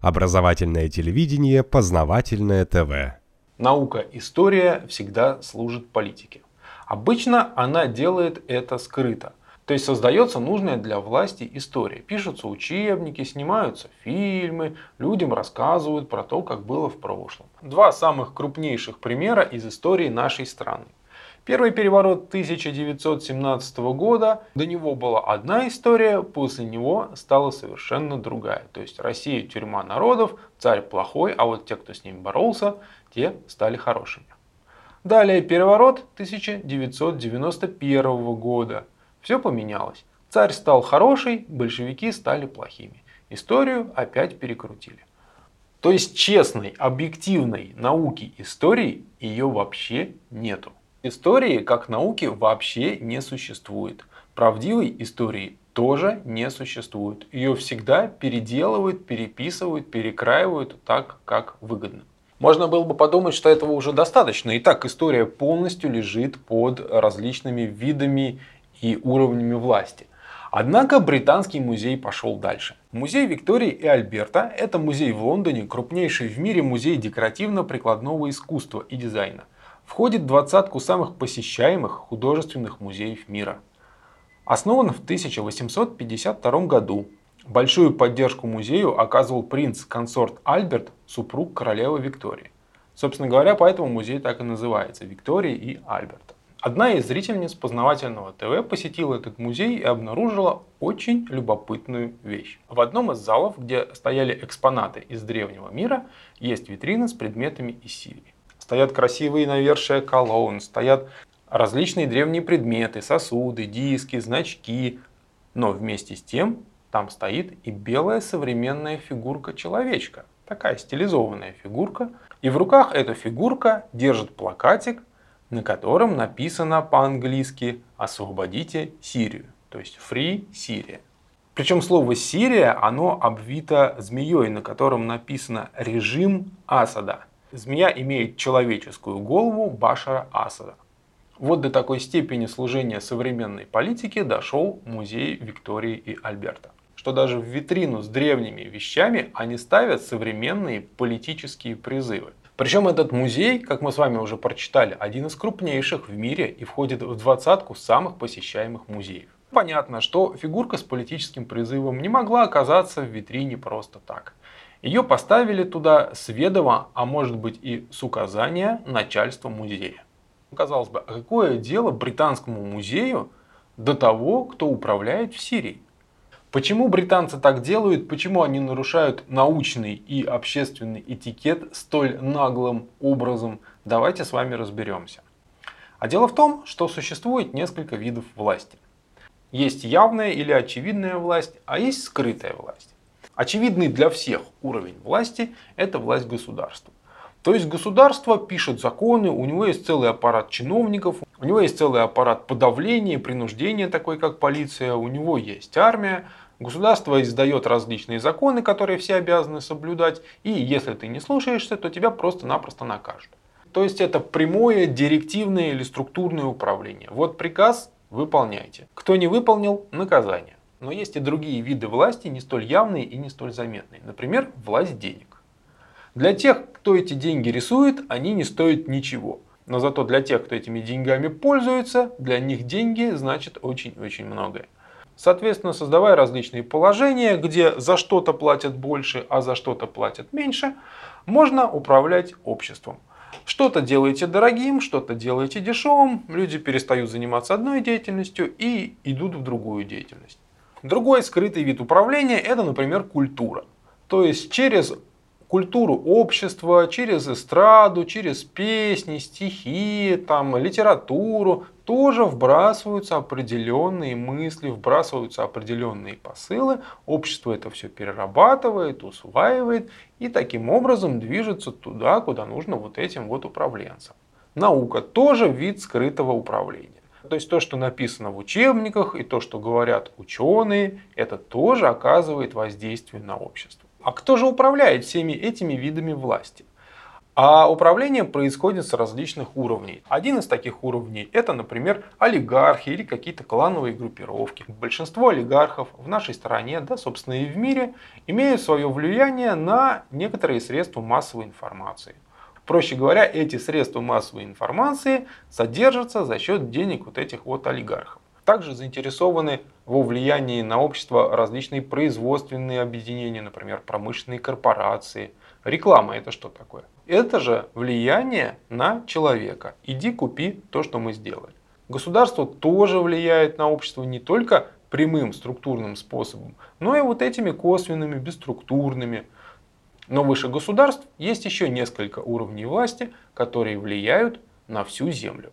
Образовательное телевидение, познавательное ТВ. Наука история всегда служит политике. Обычно она делает это скрыто. То есть создается нужная для власти история. Пишутся учебники, снимаются фильмы, людям рассказывают про то, как было в прошлом. Два самых крупнейших примера из истории нашей страны. Первый переворот 1917 года, до него была одна история, после него стала совершенно другая. То есть Россия тюрьма народов, царь плохой, а вот те, кто с ним боролся, те стали хорошими. Далее переворот 1991 года. Все поменялось. Царь стал хороший, большевики стали плохими. Историю опять перекрутили. То есть честной, объективной науки истории ее вообще нету. Истории как науки вообще не существует. Правдивой истории тоже не существует. Ее всегда переделывают, переписывают, перекраивают так, как выгодно. Можно было бы подумать, что этого уже достаточно. И так история полностью лежит под различными видами и уровнями власти. Однако британский музей пошел дальше. Музей Виктории и Альберта – это музей в Лондоне, крупнейший в мире музей декоративно-прикладного искусства и дизайна – входит в двадцатку самых посещаемых художественных музеев мира. Основан в 1852 году. Большую поддержку музею оказывал принц-консорт Альберт, супруг королевы Виктории. Собственно говоря, поэтому музей так и называется – Виктории и Альберта. Одна из зрительниц познавательного ТВ посетила этот музей и обнаружила очень любопытную вещь. В одном из залов, где стояли экспонаты из древнего мира, есть витрина с предметами из Сирии стоят красивые навершия колонн, стоят различные древние предметы, сосуды, диски, значки. Но вместе с тем там стоит и белая современная фигурка человечка. Такая стилизованная фигурка. И в руках эта фигурка держит плакатик, на котором написано по-английски «Освободите Сирию», то есть «Free Syria». Причем слово «Сирия» оно обвито змеей, на котором написано «Режим Асада». Змея имеет человеческую голову Башара Асада. Вот до такой степени служения современной политики дошел музей Виктории и Альберта. Что даже в витрину с древними вещами они ставят современные политические призывы. Причем этот музей, как мы с вами уже прочитали, один из крупнейших в мире и входит в двадцатку самых посещаемых музеев. Понятно, что фигурка с политическим призывом не могла оказаться в витрине просто так. Ее поставили туда с ведома, а может быть и с указания начальства музея. Казалось бы, а какое дело британскому музею до того, кто управляет в Сирии? Почему британцы так делают, почему они нарушают научный и общественный этикет столь наглым образом, давайте с вами разберемся. А дело в том, что существует несколько видов власти. Есть явная или очевидная власть, а есть скрытая власть. Очевидный для всех уровень власти – это власть государства. То есть государство пишет законы, у него есть целый аппарат чиновников, у него есть целый аппарат подавления, принуждения, такой как полиция, у него есть армия. Государство издает различные законы, которые все обязаны соблюдать, и если ты не слушаешься, то тебя просто-напросто накажут. То есть это прямое директивное или структурное управление. Вот приказ, выполняйте. Кто не выполнил, наказание. Но есть и другие виды власти, не столь явные и не столь заметные. Например, власть денег. Для тех, кто эти деньги рисует, они не стоят ничего. Но зато для тех, кто этими деньгами пользуется, для них деньги значат очень-очень многое. Соответственно, создавая различные положения, где за что-то платят больше, а за что-то платят меньше, можно управлять обществом. Что-то делаете дорогим, что-то делаете дешевым, люди перестают заниматься одной деятельностью и идут в другую деятельность. Другой скрытый вид управления – это, например, культура. То есть через культуру общества, через эстраду, через песни, стихи, там, литературу тоже вбрасываются определенные мысли, вбрасываются определенные посылы. Общество это все перерабатывает, усваивает и таким образом движется туда, куда нужно вот этим вот управленцам. Наука тоже вид скрытого управления. То есть то, что написано в учебниках и то, что говорят ученые, это тоже оказывает воздействие на общество. А кто же управляет всеми этими видами власти? А управление происходит с различных уровней. Один из таких уровней это, например, олигархи или какие-то клановые группировки. Большинство олигархов в нашей стране, да, собственно и в мире, имеют свое влияние на некоторые средства массовой информации. Проще говоря, эти средства массовой информации содержатся за счет денег вот этих вот олигархов. Также заинтересованы во влиянии на общество различные производственные объединения, например, промышленные корпорации. Реклама это что такое? Это же влияние на человека. Иди купи то, что мы сделали. Государство тоже влияет на общество не только прямым структурным способом, но и вот этими косвенными, бесструктурными. Но выше государств есть еще несколько уровней власти, которые влияют на всю землю.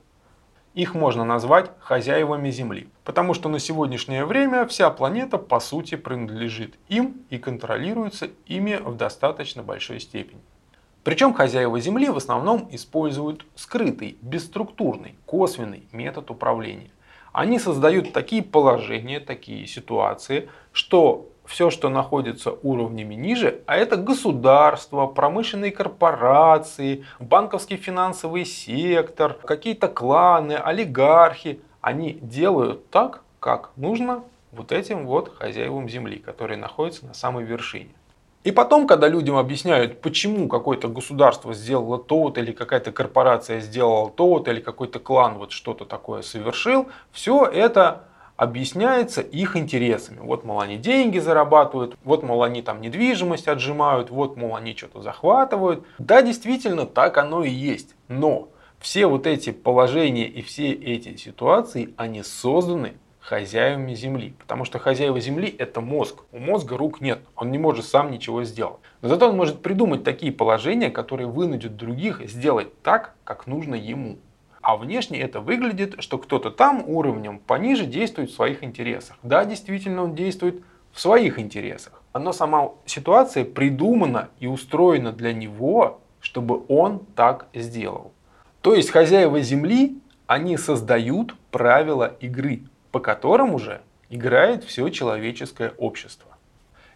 Их можно назвать хозяевами Земли, потому что на сегодняшнее время вся планета по сути принадлежит им и контролируется ими в достаточно большой степени. Причем хозяева Земли в основном используют скрытый, бесструктурный, косвенный метод управления. Они создают такие положения, такие ситуации, что все, что находится уровнями ниже, а это государство, промышленные корпорации, банковский финансовый сектор, какие-то кланы, олигархи, они делают так, как нужно вот этим вот хозяевам земли, которые находятся на самой вершине. И потом, когда людям объясняют, почему какое-то государство сделало то-то, или какая-то корпорация сделала то-то, или какой-то клан вот что-то такое совершил, все это объясняется их интересами. Вот, мол, они деньги зарабатывают, вот, мол, они там недвижимость отжимают, вот, мол, они что-то захватывают. Да, действительно, так оно и есть. Но все вот эти положения и все эти ситуации, они созданы хозяевами Земли. Потому что хозяева Земли это мозг. У мозга рук нет. Он не может сам ничего сделать. Но зато он может придумать такие положения, которые вынудят других сделать так, как нужно ему. А внешне это выглядит, что кто-то там уровнем пониже действует в своих интересах. Да, действительно он действует в своих интересах. Но сама ситуация придумана и устроена для него, чтобы он так сделал. То есть хозяева Земли, они создают правила игры, по которым уже играет все человеческое общество.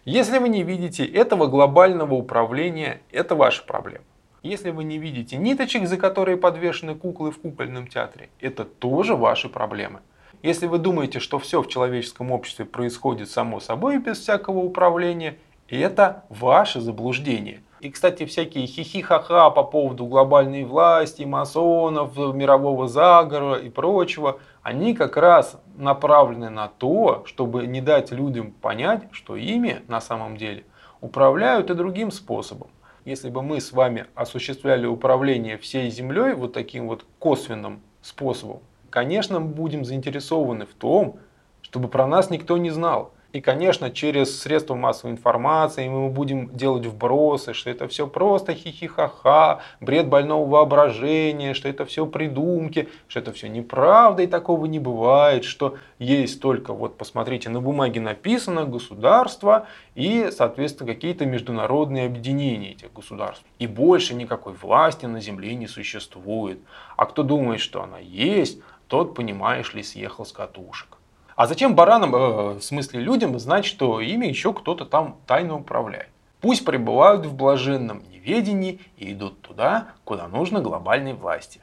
Если вы не видите этого глобального управления, это ваша проблема. Если вы не видите ниточек, за которые подвешены куклы в кукольном театре, это тоже ваши проблемы. Если вы думаете, что все в человеческом обществе происходит само собой без всякого управления, это ваше заблуждение. И, кстати, всякие хихи-ха-ха по поводу глобальной власти, масонов, мирового заговора и прочего, они как раз направлены на то, чтобы не дать людям понять, что ими на самом деле управляют и другим способом если бы мы с вами осуществляли управление всей Землей вот таким вот косвенным способом, конечно, мы будем заинтересованы в том, чтобы про нас никто не знал. И, конечно, через средства массовой информации мы будем делать вбросы, что это все просто хихихаха, бред больного воображения, что это все придумки, что это все неправда и такого не бывает, что есть только, вот посмотрите, на бумаге написано государство и, соответственно, какие-то международные объединения этих государств. И больше никакой власти на земле не существует. А кто думает, что она есть, тот, понимаешь ли, съехал с катушек. А зачем баранам, э, в смысле людям, знать, что ими еще кто-то там тайно управляет? Пусть пребывают в блаженном неведении и идут туда, куда нужно глобальной власти.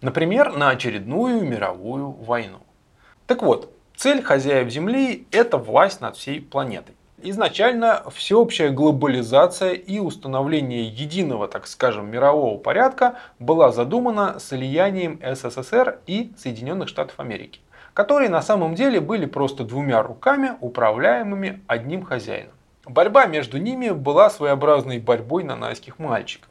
Например, на очередную мировую войну. Так вот, цель хозяев Земли – это власть над всей планетой. Изначально всеобщая глобализация и установление единого, так скажем, мирового порядка была задумана с влиянием СССР и Соединенных Штатов Америки которые на самом деле были просто двумя руками, управляемыми одним хозяином. Борьба между ними была своеобразной борьбой нанайских мальчиков.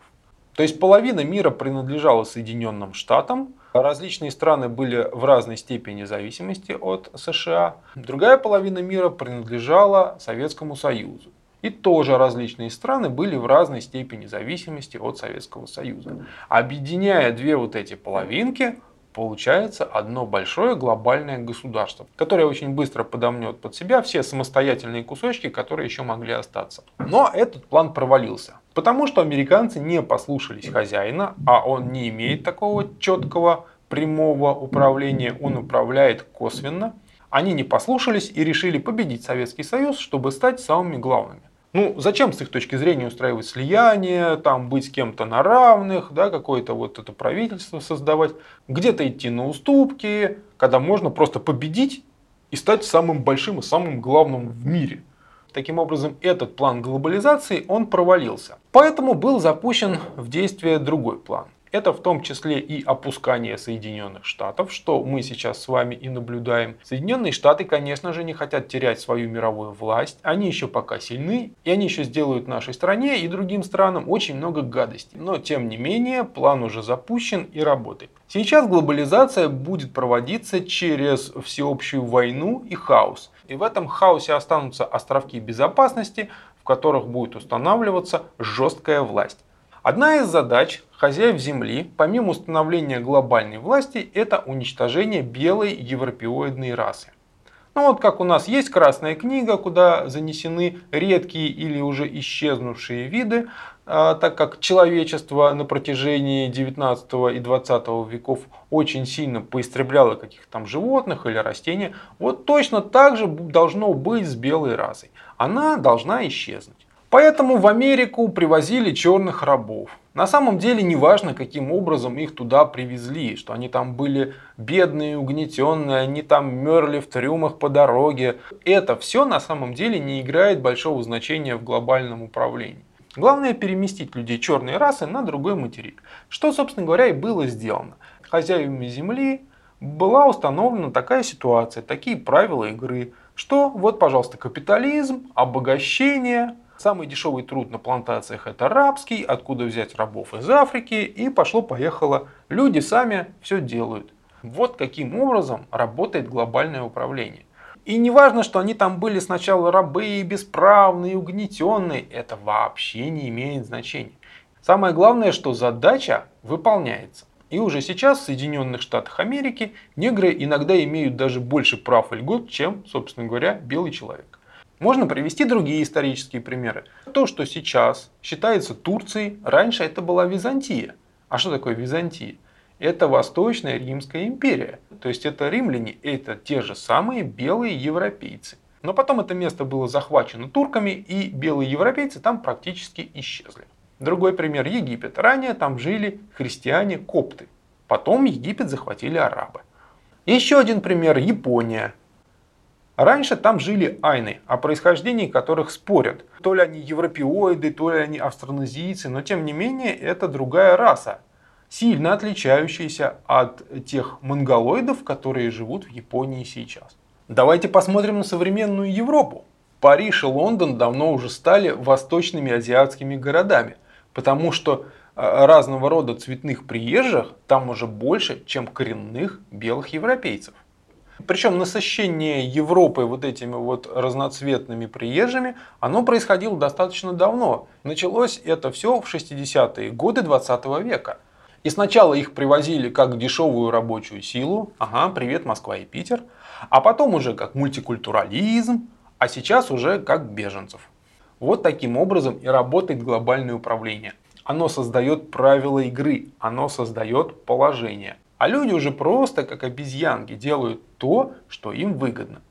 То есть половина мира принадлежала Соединенным Штатам, различные страны были в разной степени зависимости от США, другая половина мира принадлежала Советскому Союзу. И тоже различные страны были в разной степени зависимости от Советского Союза. Объединяя две вот эти половинки, получается одно большое глобальное государство, которое очень быстро подомнет под себя все самостоятельные кусочки, которые еще могли остаться. Но этот план провалился, потому что американцы не послушались хозяина, а он не имеет такого четкого прямого управления, он управляет косвенно. Они не послушались и решили победить Советский Союз, чтобы стать самыми главными. Ну, зачем с их точки зрения устраивать слияние, там быть с кем-то на равных, да, какое-то вот это правительство создавать, где-то идти на уступки, когда можно просто победить и стать самым большим и самым главным в мире. Таким образом, этот план глобализации, он провалился. Поэтому был запущен в действие другой план. Это в том числе и опускание Соединенных Штатов, что мы сейчас с вами и наблюдаем. Соединенные Штаты, конечно же, не хотят терять свою мировую власть. Они еще пока сильны, и они еще сделают нашей стране и другим странам очень много гадостей. Но, тем не менее, план уже запущен и работает. Сейчас глобализация будет проводиться через всеобщую войну и хаос. И в этом хаосе останутся островки безопасности, в которых будет устанавливаться жесткая власть. Одна из задач хозяев Земли, помимо установления глобальной власти, это уничтожение белой европеоидной расы. Ну вот как у нас есть Красная книга, куда занесены редкие или уже исчезнувшие виды, а, так как человечество на протяжении 19 и 20 веков очень сильно поистребляло каких-то там животных или растений, вот точно так же должно быть с белой расой. Она должна исчезнуть. Поэтому в Америку привозили черных рабов. На самом деле не важно, каким образом их туда привезли, что они там были бедные, угнетенные, они там мерли в трюмах по дороге. Это все на самом деле не играет большого значения в глобальном управлении. Главное переместить людей черной расы на другой материк. Что, собственно говоря, и было сделано. Хозяевами Земли была установлена такая ситуация, такие правила игры, что вот, пожалуйста, капитализм, обогащение – Самый дешевый труд на плантациях это рабский, откуда взять рабов из Африки, и пошло-поехало. Люди сами все делают. Вот каким образом работает глобальное управление. И не важно, что они там были сначала рабы бесправные, угнетенные, это вообще не имеет значения. Самое главное, что задача выполняется. И уже сейчас в Соединенных Штатах Америки негры иногда имеют даже больше прав и льгот, чем, собственно говоря, белый человек. Можно привести другие исторические примеры. То, что сейчас считается Турцией, раньше это была Византия. А что такое Византия? Это Восточная Римская империя. То есть это римляне, это те же самые белые европейцы. Но потом это место было захвачено турками, и белые европейцы там практически исчезли. Другой пример Египет. Ранее там жили христиане-копты. Потом Египет захватили арабы. Еще один пример Япония. Раньше там жили айны, о происхождении которых спорят. То ли они европеоиды, то ли они австронезийцы, но тем не менее это другая раса, сильно отличающаяся от тех монголоидов, которые живут в Японии сейчас. Давайте посмотрим на современную Европу. Париж и Лондон давно уже стали восточными азиатскими городами, потому что э, разного рода цветных приезжих там уже больше, чем коренных белых европейцев. Причем насыщение Европы вот этими вот разноцветными приезжими, оно происходило достаточно давно. Началось это все в 60-е годы 20 века. И сначала их привозили как дешевую рабочую силу, ага, привет Москва и Питер, а потом уже как мультикультурализм, а сейчас уже как беженцев. Вот таким образом и работает глобальное управление. Оно создает правила игры, оно создает положение. А люди уже просто, как обезьянки, делают то, что им выгодно.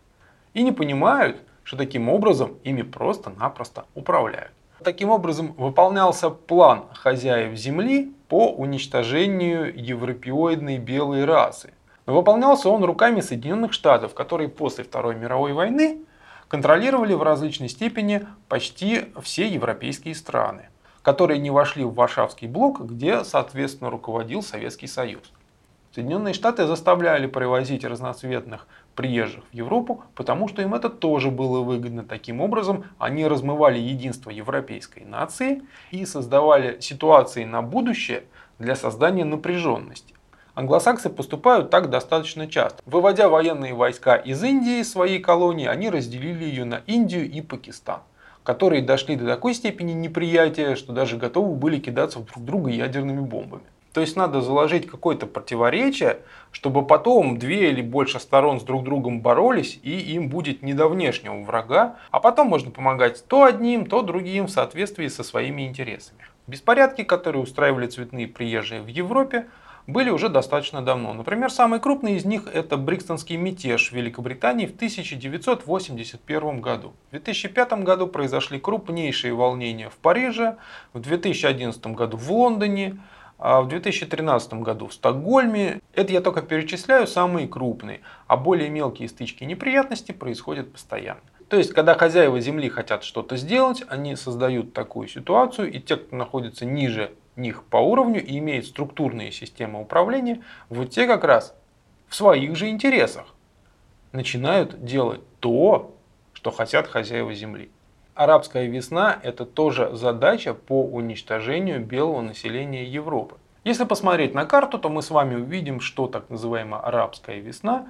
И не понимают, что таким образом ими просто-напросто управляют. Таким образом выполнялся план хозяев Земли по уничтожению европеоидной белой расы. Но выполнялся он руками Соединенных Штатов, которые после Второй мировой войны контролировали в различной степени почти все европейские страны, которые не вошли в Варшавский блок, где, соответственно, руководил Советский Союз. Соединенные Штаты заставляли привозить разноцветных приезжих в Европу, потому что им это тоже было выгодно. Таким образом, они размывали единство европейской нации и создавали ситуации на будущее для создания напряженности. Англосаксы поступают так достаточно часто. Выводя военные войска из Индии, своей колонии, они разделили ее на Индию и Пакистан, которые дошли до такой степени неприятия, что даже готовы были кидаться друг друга ядерными бомбами. То есть надо заложить какое-то противоречие, чтобы потом две или больше сторон с друг другом боролись, и им будет не до внешнего врага, а потом можно помогать то одним, то другим в соответствии со своими интересами. Беспорядки, которые устраивали цветные приезжие в Европе, были уже достаточно давно. Например, самый крупный из них это Брикстонский мятеж в Великобритании в 1981 году. В 2005 году произошли крупнейшие волнения в Париже, в 2011 году в Лондоне, а в 2013 году в Стокгольме. Это я только перечисляю самые крупные, а более мелкие стычки и неприятности происходят постоянно. То есть, когда хозяева земли хотят что-то сделать, они создают такую ситуацию, и те, кто находится ниже них по уровню и имеют структурные системы управления, вот те как раз в своих же интересах начинают делать то, что хотят хозяева земли. Арабская весна – это тоже задача по уничтожению белого населения Европы. Если посмотреть на карту, то мы с вами увидим, что так называемая арабская весна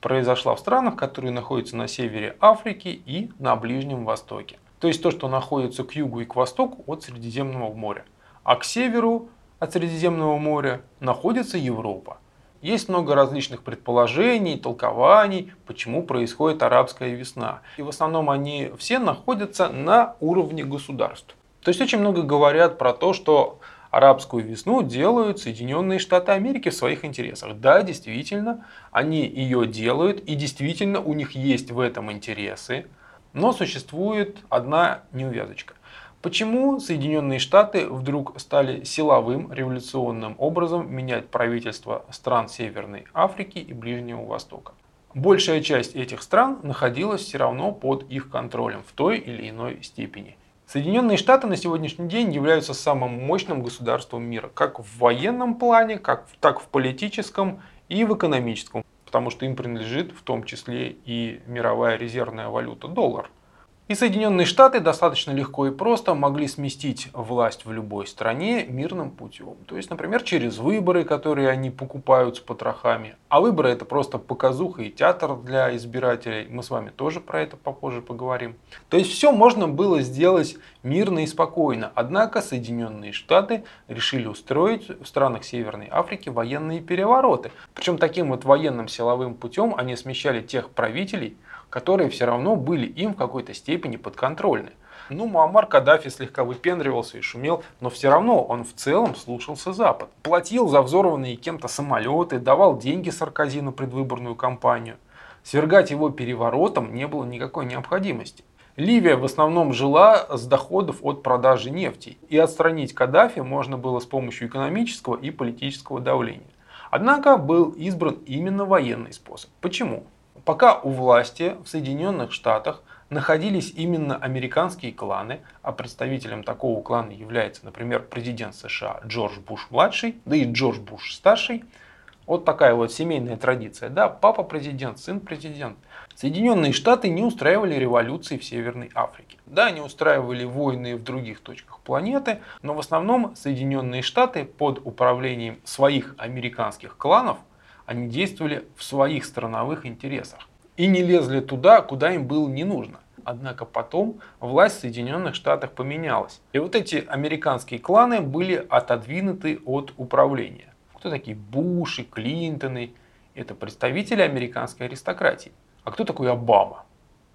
произошла в странах, которые находятся на севере Африки и на Ближнем Востоке. То есть то, что находится к югу и к востоку от Средиземного моря. А к северу от Средиземного моря находится Европа. Есть много различных предположений, толкований, почему происходит арабская весна. И в основном они все находятся на уровне государств. То есть очень много говорят про то, что арабскую весну делают Соединенные Штаты Америки в своих интересах. Да, действительно, они ее делают, и действительно у них есть в этом интересы. Но существует одна неувязочка. Почему Соединенные Штаты вдруг стали силовым революционным образом менять правительство стран Северной Африки и Ближнего Востока? Большая часть этих стран находилась все равно под их контролем в той или иной степени. Соединенные Штаты на сегодняшний день являются самым мощным государством мира, как в военном плане, как, так в политическом и в экономическом, потому что им принадлежит в том числе и мировая резервная валюта доллар. И Соединенные Штаты достаточно легко и просто могли сместить власть в любой стране мирным путем. То есть, например, через выборы, которые они покупают с потрохами. А выборы это просто показуха и театр для избирателей. Мы с вами тоже про это попозже поговорим. То есть все можно было сделать мирно и спокойно. Однако Соединенные Штаты решили устроить в странах Северной Африки военные перевороты. Причем таким вот военным силовым путем они смещали тех правителей, которые все равно были им в какой-то степени подконтрольны. Ну, Муаммар Каддафи слегка выпендривался и шумел, но все равно он в целом слушался Запад. Платил за взорванные кем-то самолеты, давал деньги Саркози предвыборную кампанию. Свергать его переворотом не было никакой необходимости. Ливия в основном жила с доходов от продажи нефти, и отстранить Каддафи можно было с помощью экономического и политического давления. Однако был избран именно военный способ. Почему? Пока у власти в Соединенных Штатах находились именно американские кланы, а представителем такого клана является, например, президент США Джордж Буш-младший, да и Джордж Буш-старший, вот такая вот семейная традиция. Да, папа президент, сын президент. Соединенные Штаты не устраивали революции в Северной Африке. Да, они устраивали войны в других точках планеты, но в основном Соединенные Штаты под управлением своих американских кланов они действовали в своих страновых интересах и не лезли туда, куда им было не нужно. Однако потом власть в Соединенных Штатах поменялась. И вот эти американские кланы были отодвинуты от управления. Кто такие Буши, Клинтоны? Это представители американской аристократии. А кто такой Обама?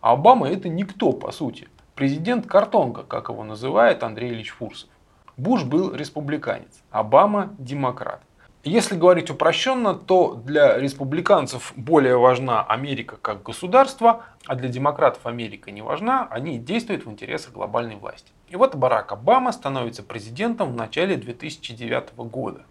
А Обама это никто по сути. Президент картонка, как его называет Андрей Ильич Фурсов. Буш был республиканец, Обама демократ. Если говорить упрощенно, то для республиканцев более важна Америка как государство, а для демократов Америка не важна, они действуют в интересах глобальной власти. И вот Барак Обама становится президентом в начале 2009 года.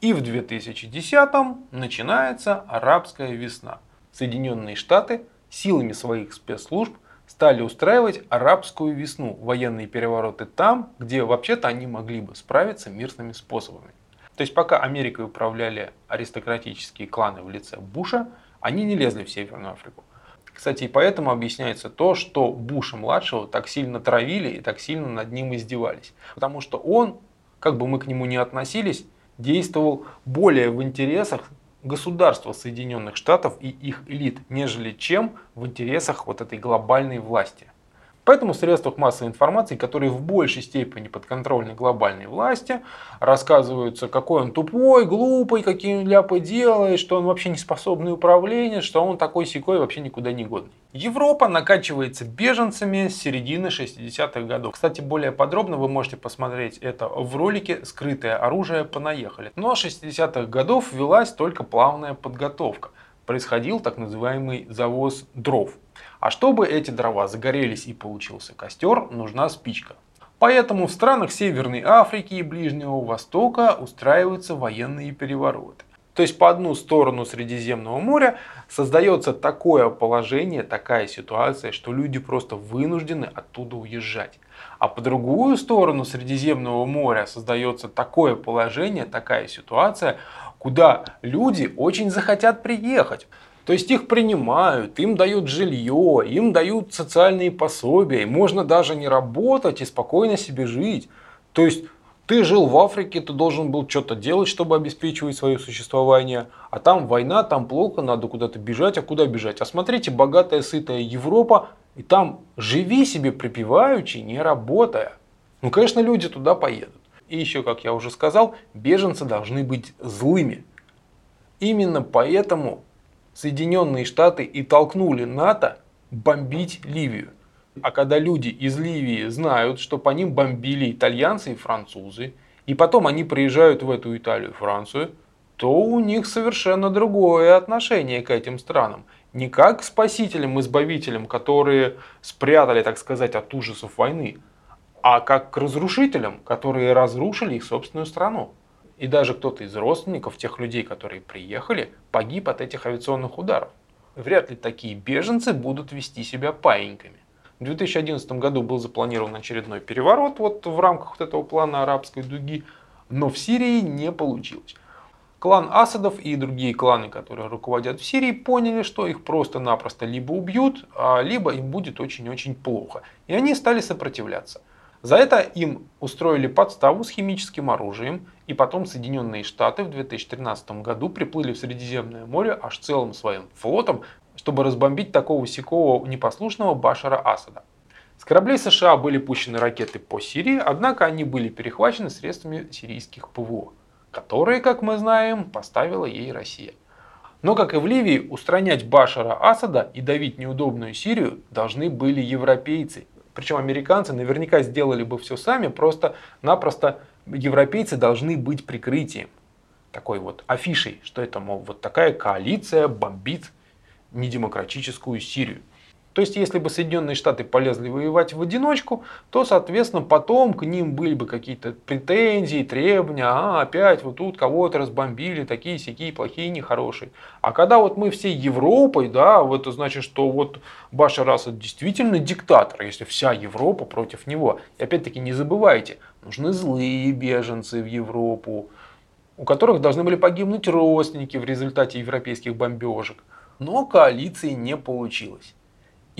И в 2010 начинается арабская весна. Соединенные Штаты силами своих спецслужб стали устраивать арабскую весну, военные перевороты там, где вообще-то они могли бы справиться мирными способами. То есть пока Америкой управляли аристократические кланы в лице Буша, они не лезли в Северную Африку. Кстати, и поэтому объясняется то, что Буша-младшего так сильно травили и так сильно над ним издевались. Потому что он, как бы мы к нему ни относились, действовал более в интересах государства Соединенных Штатов и их элит, нежели чем в интересах вот этой глобальной власти. Поэтому в средствах массовой информации, которые в большей степени подконтрольны глобальной власти, рассказываются, какой он тупой, глупый, какие он ляпы делает, что он вообще не способный управление, что он такой секой вообще никуда не годный. Европа накачивается беженцами с середины 60-х годов. Кстати, более подробно вы можете посмотреть это в ролике «Скрытое оружие понаехали». Но с 60-х годов велась только плавная подготовка. Происходил так называемый завоз дров. А чтобы эти дрова загорелись и получился костер, нужна спичка. Поэтому в странах Северной Африки и Ближнего Востока устраиваются военные перевороты. То есть по одну сторону Средиземного моря создается такое положение, такая ситуация, что люди просто вынуждены оттуда уезжать. А по другую сторону Средиземного моря создается такое положение, такая ситуация, куда люди очень захотят приехать. То есть их принимают, им дают жилье, им дают социальные пособия, можно даже не работать и спокойно себе жить. То есть ты жил в Африке, ты должен был что-то делать, чтобы обеспечивать свое существование. А там война, там плохо, надо куда-то бежать. А куда бежать? А смотрите, богатая, сытая Европа, и там живи себе припеваючи, не работая. Ну, конечно, люди туда поедут. И еще, как я уже сказал, беженцы должны быть злыми. Именно поэтому Соединенные Штаты и толкнули НАТО бомбить Ливию. А когда люди из Ливии знают, что по ним бомбили итальянцы и французы, и потом они приезжают в эту Италию Францию, то у них совершенно другое отношение к этим странам. Не как к спасителям, избавителям, которые спрятали, так сказать, от ужасов войны, а как к разрушителям, которые разрушили их собственную страну. И даже кто-то из родственников тех людей, которые приехали, погиб от этих авиационных ударов. Вряд ли такие беженцы будут вести себя паиньками. В 2011 году был запланирован очередной переворот вот в рамках вот этого плана арабской дуги, но в Сирии не получилось. Клан Асадов и другие кланы, которые руководят в Сирии, поняли, что их просто-напросто либо убьют, а либо им будет очень-очень плохо. И они стали сопротивляться. За это им устроили подставу с химическим оружием, и потом Соединенные Штаты в 2013 году приплыли в Средиземное море аж целым своим флотом, чтобы разбомбить такого сякого непослушного Башара Асада. С кораблей США были пущены ракеты по Сирии, однако они были перехвачены средствами сирийских ПВО, которые, как мы знаем, поставила ей Россия. Но, как и в Ливии, устранять Башара Асада и давить неудобную Сирию должны были европейцы, причем американцы наверняка сделали бы все сами, просто-напросто европейцы должны быть прикрытием. Такой вот афишей, что это, мол, вот такая коалиция бомбит недемократическую Сирию. То есть, если бы Соединенные Штаты полезли воевать в одиночку, то, соответственно, потом к ним были бы какие-то претензии, требования, а, опять вот тут кого-то разбомбили, такие сякие плохие, нехорошие. А когда вот мы всей Европой, да, это значит, что вот Башар Асад действительно диктатор, если вся Европа против него. И опять-таки не забывайте, нужны злые беженцы в Европу, у которых должны были погибнуть родственники в результате европейских бомбежек. Но коалиции не получилось.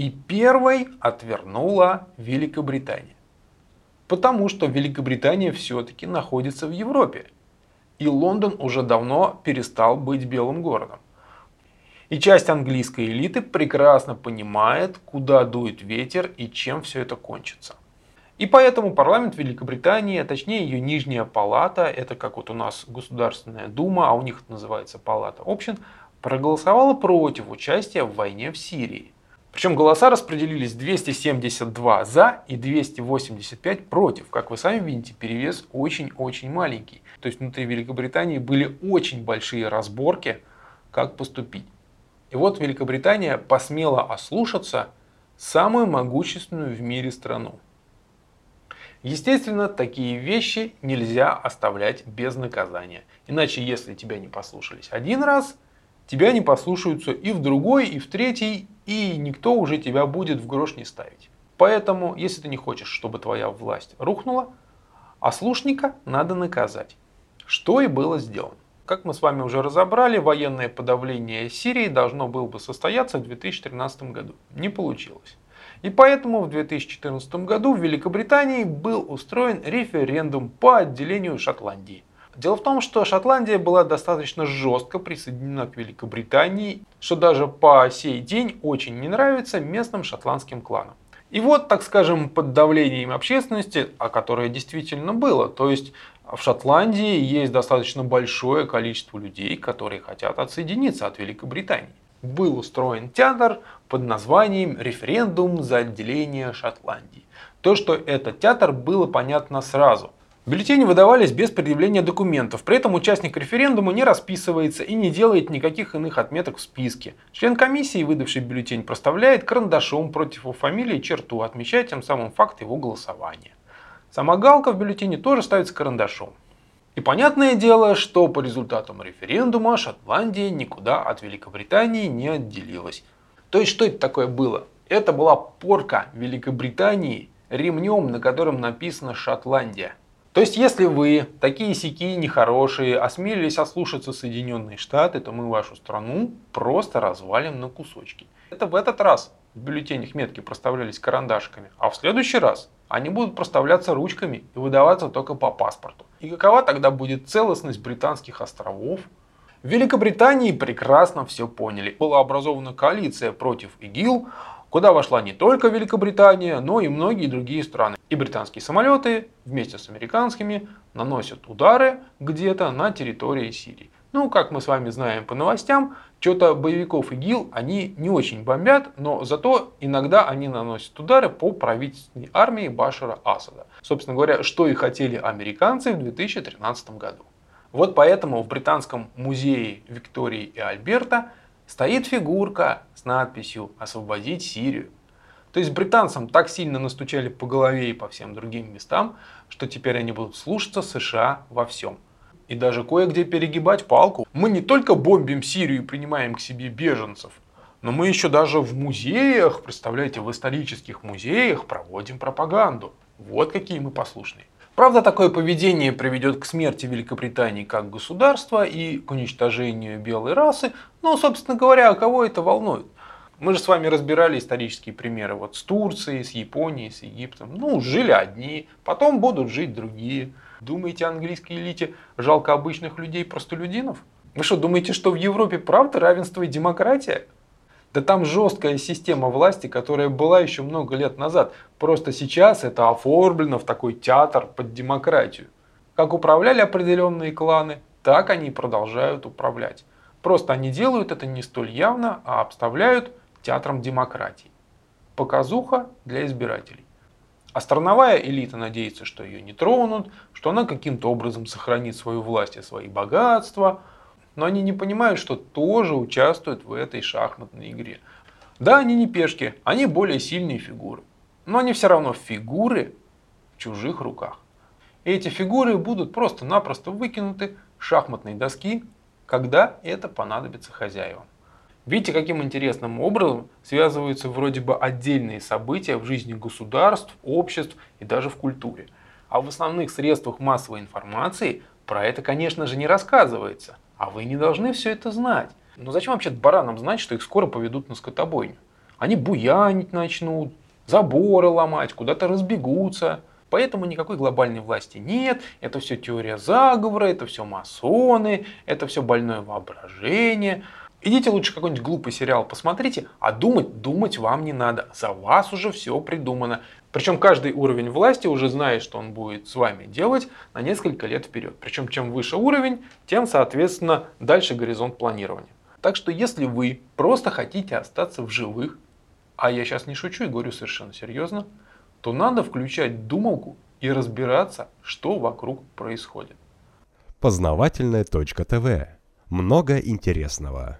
И первой отвернула Великобритания. Потому что Великобритания все-таки находится в Европе. И Лондон уже давно перестал быть белым городом. И часть английской элиты прекрасно понимает, куда дует ветер и чем все это кончится. И поэтому парламент Великобритании, а точнее ее нижняя палата, это как вот у нас Государственная Дума, а у них это называется Палата общин, проголосовала против участия в войне в Сирии. Причем голоса распределились 272 за и 285 против. Как вы сами видите, перевес очень-очень маленький. То есть внутри Великобритании были очень большие разборки, как поступить. И вот Великобритания посмела ослушаться самую могущественную в мире страну. Естественно, такие вещи нельзя оставлять без наказания. Иначе, если тебя не послушались один раз, тебя не послушаются и в другой, и в третий, и никто уже тебя будет в грош не ставить. Поэтому, если ты не хочешь, чтобы твоя власть рухнула, ослушника надо наказать. Что и было сделано. Как мы с вами уже разобрали, военное подавление Сирии должно было бы состояться в 2013 году. Не получилось. И поэтому в 2014 году в Великобритании был устроен референдум по отделению Шотландии. Дело в том, что Шотландия была достаточно жестко присоединена к Великобритании, что даже по сей день очень не нравится местным шотландским кланам. И вот, так скажем, под давлением общественности, а которое действительно было, то есть в Шотландии есть достаточно большое количество людей, которые хотят отсоединиться от Великобритании. Был устроен театр под названием «Референдум за отделение Шотландии». То, что это театр, было понятно сразу – Бюллетени выдавались без предъявления документов, при этом участник референдума не расписывается и не делает никаких иных отметок в списке. Член комиссии, выдавший бюллетень, проставляет карандашом против его фамилии черту, отмечая тем самым факт его голосования. Сама галка в бюллетене тоже ставится карандашом. И понятное дело, что по результатам референдума Шотландия никуда от Великобритании не отделилась. То есть что это такое было? Это была порка Великобритании ремнем, на котором написано Шотландия. То есть, если вы такие сики нехорошие, осмелились ослушаться Соединенные Штаты, то мы вашу страну просто развалим на кусочки. Это в этот раз в бюллетенях метки проставлялись карандашками, а в следующий раз они будут проставляться ручками и выдаваться только по паспорту. И какова тогда будет целостность британских островов? В Великобритании прекрасно все поняли. Была образована коалиция против ИГИЛ, куда вошла не только Великобритания, но и многие другие страны. И британские самолеты вместе с американскими наносят удары где-то на территории Сирии. Ну, как мы с вами знаем по новостям, что-то боевиков ИГИЛ они не очень бомбят, но зато иногда они наносят удары по правительственной армии Башара Асада. Собственно говоря, что и хотели американцы в 2013 году. Вот поэтому в Британском музее Виктории и Альберта стоит фигурка с надписью «Освободить Сирию». То есть британцам так сильно настучали по голове и по всем другим местам, что теперь они будут слушаться США во всем. И даже кое-где перегибать палку. Мы не только бомбим Сирию и принимаем к себе беженцев, но мы еще даже в музеях, представляете, в исторических музеях проводим пропаганду. Вот какие мы послушные. Правда, такое поведение приведет к смерти Великобритании как государства и к уничтожению белой расы, но, собственно говоря, кого это волнует? Мы же с вами разбирали исторические примеры вот с Турцией, с Японией, с Египтом. Ну, жили одни, потом будут жить другие. Думаете, английской элите жалко обычных людей, простолюдинов? Вы что, думаете, что в Европе правда равенство и демократия? Да там жесткая система власти, которая была еще много лет назад. Просто сейчас это оформлено в такой театр под демократию. Как управляли определенные кланы, так они и продолжают управлять. Просто они делают это не столь явно, а обставляют театром демократии. Показуха для избирателей. А страновая элита надеется, что ее не тронут, что она каким-то образом сохранит свою власть и свои богатства – но они не понимают, что тоже участвуют в этой шахматной игре. Да, они не пешки, они более сильные фигуры. Но они все равно фигуры в чужих руках. И эти фигуры будут просто-напросто выкинуты с шахматной доски, когда это понадобится хозяевам. Видите, каким интересным образом связываются вроде бы отдельные события в жизни государств, обществ и даже в культуре. А в основных средствах массовой информации про это, конечно же, не рассказывается. А вы не должны все это знать. Но зачем вообще баранам знать, что их скоро поведут на скотобойню? Они буянить начнут, заборы ломать, куда-то разбегутся. Поэтому никакой глобальной власти нет, это все теория заговора, это все масоны, это все больное воображение. Идите лучше какой-нибудь глупый сериал посмотрите, а думать, думать вам не надо. За вас уже все придумано. Причем каждый уровень власти уже знает, что он будет с вами делать на несколько лет вперед. Причем чем выше уровень, тем, соответственно, дальше горизонт планирования. Так что если вы просто хотите остаться в живых, а я сейчас не шучу и говорю совершенно серьезно, то надо включать думалку и разбираться, что вокруг происходит. Познавательная точка ТВ. Много интересного.